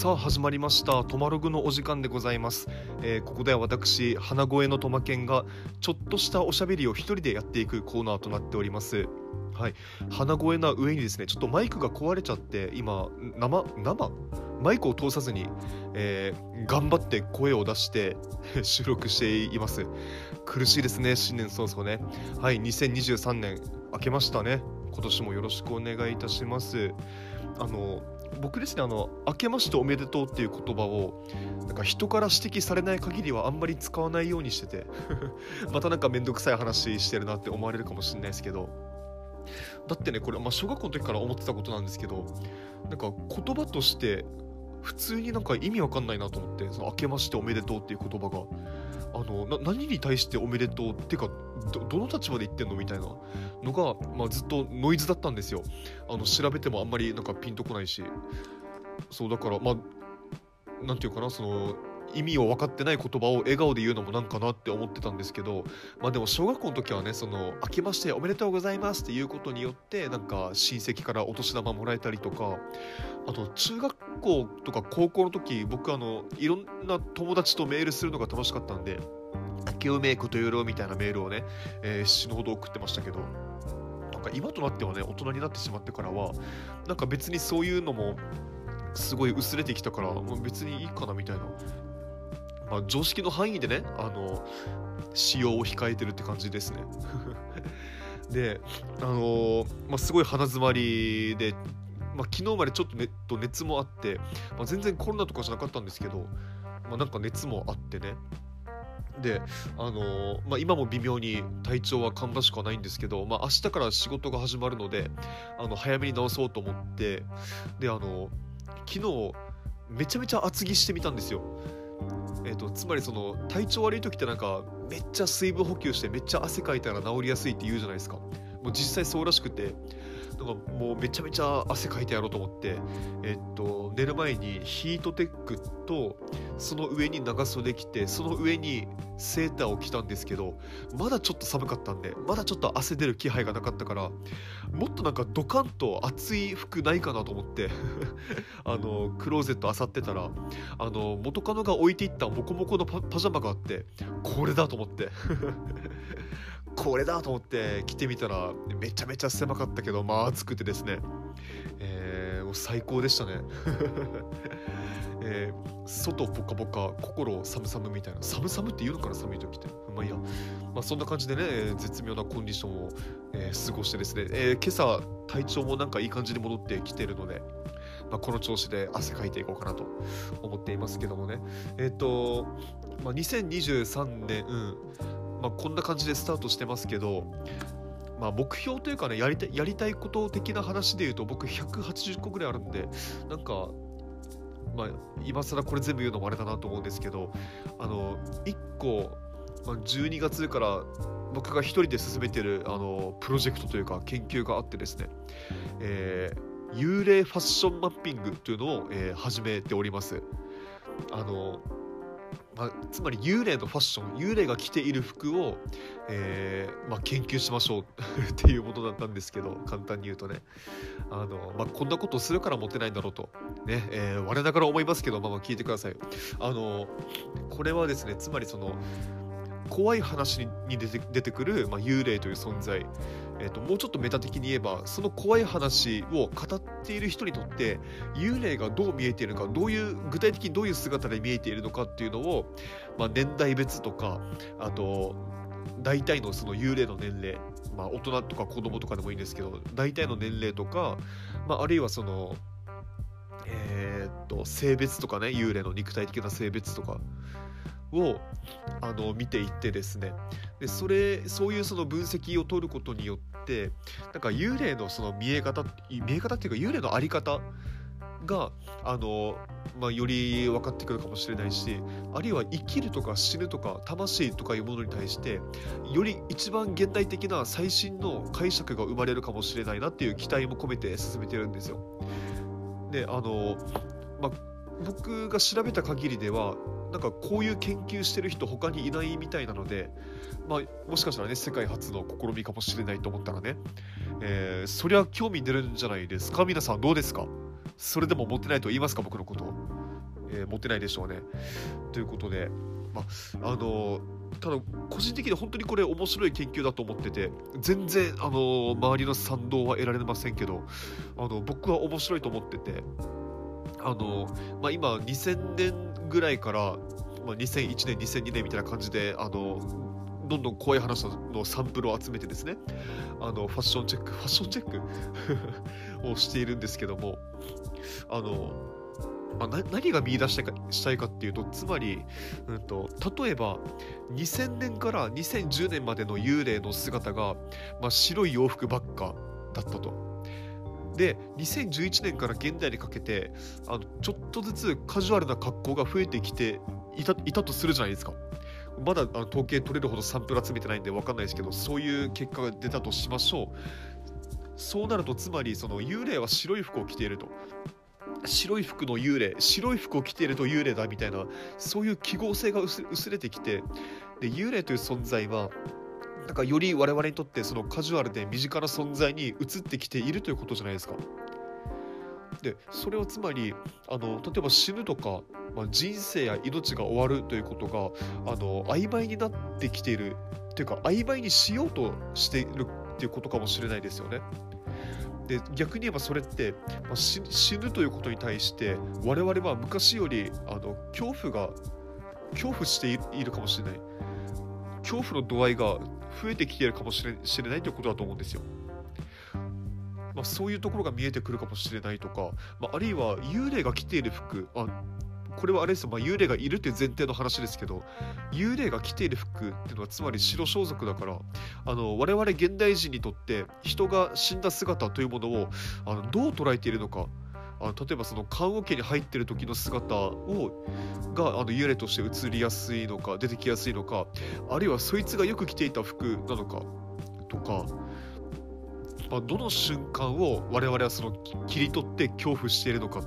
さあ始まりました。トマログのお時間でございます、えーここでは私花声のトマケンがちょっとしたおしゃべりを一人でやっていくコーナーとなっております。はい。花声な上にですねちょっとマイクが壊れちゃって今生生？マイクを通さずに、えー頑張って声を出して 収録しています。苦しいですね新年早々ね。はい2023年明けましたね。今年もよろしくお願いいたします。あの僕ですねあの明けましておめでとうっていう言葉をなんか人から指摘されない限りはあんまり使わないようにしてて またなんかめんどくさい話してるなって思われるかもしれないですけど。だってねこれ、まあ、小学校の時から思ってたことなんですけどなんか言葉として普通になんか意味わかんないなと思ってその明けましておめでとうっていう言葉が。あのな何に対しておめでとうっていうかどの立場で言ってんのみたいなのが、まあ、ずっとノイズだったんですよ。あの調べてもあんまりなんかピンとこないし。そうだからまあ何て言うかなその意味を分かってない言葉を笑顔で言うのもなんかなって思ってたんですけどまあでも小学校の時はねその「明けましておめでとうございます」っていうことによってなんか親戚からお年玉もらえたりとかあと中学校とか高校の時僕あのいろんな友達とメールするのが楽しかったんで「明けおめことよろ」みたいなメールをね、えー死ぬほど送ってましたけどなんか今となってはね大人になってしまってからはなんか別にそういうのもすごい薄れてきたからもう別にいいかなみたいな、まあ、常識の範囲でねあの使用を控えてるって感じですね であのまあ、すごい鼻詰まりで、まあ、昨日までちょっと,、ね、と熱もあって、まあ、全然コロナとかじゃなかったんですけど、まあ、なんか熱もあってねで、あのーまあ、今も微妙に体調は芳しくはないんですけど、まあ、明日から仕事が始まるのであの早めに治そうと思ってであの昨日めちゃめちゃ厚着してみたんですよ。えー、とつまりその体調悪い時ってなんかめっちゃ水分補給してめっちゃ汗かいたら治りやすいって言うじゃないですか。もう実際そうらしくて。なんかもうめちゃめちゃ汗かいてやろうと思って、えっと、寝る前にヒートテックとその上に長袖着てその上にセーターを着たんですけどまだちょっと寒かったんでまだちょっと汗出る気配がなかったからもっとなんかドカンと厚い服ないかなと思って あのクローゼット漁ってたらあの元カノが置いていったモコモコのパジャマがあってこれだと思って。これだと思って着てみたらめちゃめちゃ狭かったけどまあ暑くてですね、えーもう最高でしたね、えー外ポカポカ心寒々みたいな。寒々って言うのかな寒い時って。まあいいや、まあ、そんな感じでね絶妙なコンディションを、えー過ごしてですね、えー今朝体調もなんかいい感じに戻ってきてるのでまあ、この調子で汗かいていこうかなと思っていますけどもね。えっ、と、まあ、2023年、うん。まあ、こんな感じでスタートしてますけど、まあ、目標というかねやりたいやりたいこと的な話で言うと僕180個ぐらいあるんでなんか、まあ、今更これ全部言うのもあれだなと思うんですけどあの1個、まあ、12月から僕が一人で進めてるあのプロジェクトというか研究があってですね、えー幽霊ファッションマッピングというのを、えー始めております。あのまあ、つまり幽霊のファッション幽霊が着ている服を、えーまあ、研究しましょう っていうものだったんですけど簡単に言うとね。あの、まあ、こんなことをするからモテないんだろうと、ねえー我ながら思いますけど、まあ、まあ聞いてください。あのこれはですねつまりその怖い話に出て出てくる、まあ、幽霊という存在、えー、ともうちょっとメタ的に言えばその怖い話を語っている人にとって幽霊がどう見えているのかどういう具体的にどういう姿で見えているのかっていうのを、まあ、年代別とかあと大体のその幽霊の年齢、まあ、大人とか子供とかでもいいんですけど大体の年齢とか、まあ、あるいはそのえーっと性別とかね幽霊の肉体的な性別とかをあの見ていってですね。でそれそういうその分析を取ることによってなんか幽霊のその見え方見え方っていうか幽霊のあり方があの、まあ、より分かってくるかもしれないしあるいは生きるとか死ぬとか魂とかいうものに対してより一番現代的な最新の解釈が生まれるかもしれないなっていう期待も込めて進めてるんですよ。であの、まあ、僕が調べた限りではなんかこういう研究してる人他にいないみたいなので、まあ、もしかしたらね世界初の試みかもしれないと思ったらね、えーそりゃ興味出るんじゃないですか？皆さんどうですか？それでも持ってないと言いますか？僕のことえー、持てないでしょうね。ということで、まあのただ個人的に本当にこれ面白い研究だと思ってて全然あの周りの賛同は得られませんけどあの僕は面白いと思っててあの、まあ、今2000年ぐらいから、まあ、2001年2002年みたいな感じであのどんどん怖い話のサンプルを集めてですねあのファッションチェックファッションチェック？をしているんですけどもあのまあ、何が見出したいかしたいかっていうとつまり、うんと、例えば2000年から2010年までの幽霊の姿が、まあ、白い洋服ばっかだったと。で2011年から現代にかけてあのちょっとずつカジュアルな格好が増えてきていたいたとするじゃないですか。まだあの統計取れるほどサンプル集めてないんで分かんないですけどそういう結果が出たとしましょう。そうなるとつまりその幽霊は白い服を着ていると。白い服の幽霊。白い服を着ていると幽霊だみたいなそういう記号性が薄れてきてで幽霊という存在はなんかより我々にとってそのカジュアルで身近な存在に移ってきているということじゃないですか。でそれはつまりあの例えば死ぬとか、まあ、人生や命が終わるということがあの曖昧になってきているっていうか曖昧にしようとしているっていうことかもしれないですよね。で逆に言えばそれって、まあ、死ぬということに対して我々は昔よりあの恐怖が恐怖しているかもしれない恐怖の度合いが増えてきているかもしれしれないということだと思うんですよ。まあ、そういうところが見えてくるかもしれないとか、まあ、あるいは幽霊が着ている服あこれはあれですよ、まあ、幽霊がいるっていう前提の話ですけど幽霊が着ている服っていうのはつまり白装束だからあの我々現代人にとって人が死んだ姿というものをあのどう捉えているのかあの例えばその棺桶に入ってる時の姿をがあの幽霊として映りやすいのか出てきやすいのかあるいはそいつがよく着ていた服なのかとか、まあ、どの瞬間を我々はその切り取って恐怖しているのか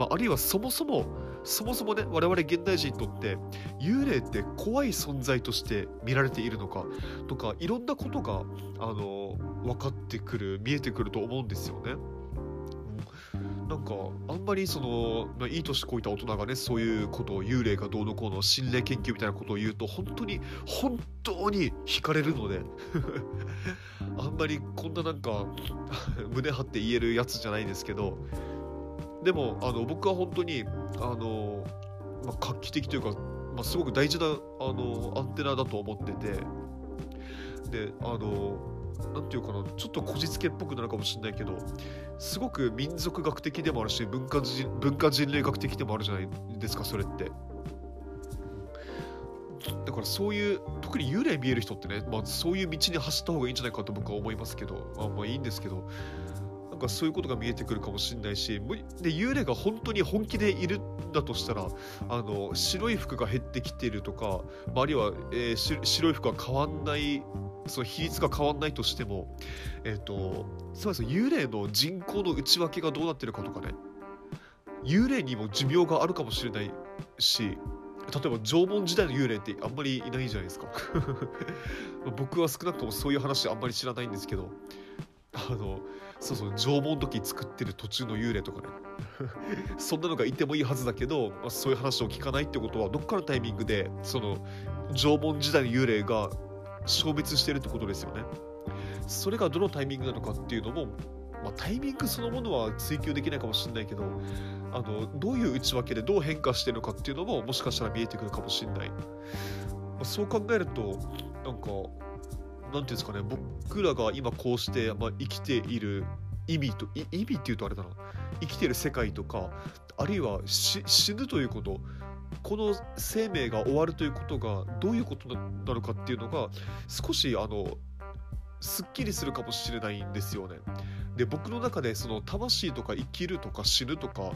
まあ、あるいはそもそもそもそもね我々現代人にとって幽霊って怖い存在として見られているのかとかいろんなことがあの分かってくる見えてくると思うんですよね。なんかあんまりその、まあ、いい年こいた大人がねそういうことを幽霊がどうのこうの心霊研究みたいなことを言うと本当に本当に惹かれるので あんまりこんななんか 胸張って言えるやつじゃないですけどでもあの僕は本当にあの、まあ、画期的というか、まあ、すごく大事なあのアンテナだと思っててであの何て言うかなちょっとこじつけっぽくなるかもしれないけどすごく民族学的でもあるし文化人文化人類学的でもあるじゃないですかそれって。だからそういう特に幽霊見える人ってね、まあ、そういう道に走った方がいいんじゃないかと僕は思いますけど、まあ、まあいいんですけどかそういうことが見えてくるかもしれないしで幽霊が本当に本気でいるんだとしたらあの白い服が減ってきているとか、まあ、るいは、えー、白い服が変わんないその比率が変わんないとしても、えーと、つまり幽霊の人口の内訳がどうなってるかとかね幽霊にも寿命があるかもしれないし例えば縄文時代の幽霊ってあんまりいないじゃないですか。僕は少なくともそういう話あんまり知らないんですけどあのそうそう縄文時作ってる途中の幽霊とかね。そんなのがいてもいいはずだけど、まあ、そういう話を聞かないってことはどっかのタイミングでその縄文時代の幽霊が消滅してるってことですよね。それがどのタイミングなのかっていうのも、まあ、タイミングそのものは追求できないかもしれないけどあのどういう内訳でどう変化してるのかっていうのももしかしたら見えてくるかもしれない、まあ、そう考えるとなんかていうんですかね、僕らが今こうして、まあ、生きている意味と、意味っていうとあれだな、生きてる世界とか、あるいは死ぬということ、この生命が終わるということがどういうことなのかっていうのが少しあのすっきりするかもしれないんですよね。で僕の中でその魂とか生きるとか死ぬとか、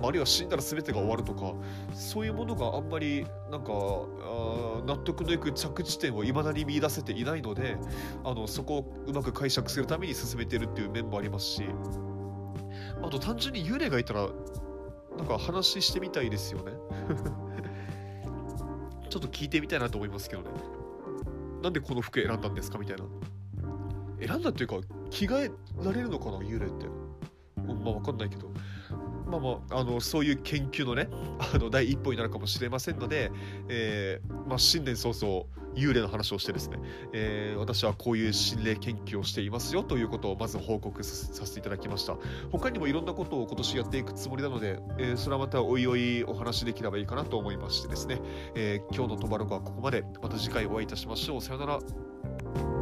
まあ、るいは死んだら全てが終わるとかそういうものがあんまりなんかあ納得のいく着地点をいまだに見出せていないのであのそこをうまく解釈するために進めてるっていう面もありますしあと単純に幽霊がいたらなんか話してみたいですよね。ちょっと聞いてみたいなと思いますけどね。なんでこの服選んだんですかみたいな。選んだっていうか着替えられるのかな幽霊って。まあ分かんないけど。まあまあ、あのそういう研究のねあの第一歩になるかもしれませんので、えーまあ、新年早々幽霊の話をしてですね、えー私はこういう心霊研究をしていますよということをまず報告させていただきました。他にもいろんなことを今年やっていくつもりなので、えーそれはまたおいおいお話できればいいかなと思いましてですね、えー今日のトバログはここまで。また次回お会いいたしましょう。さよなら。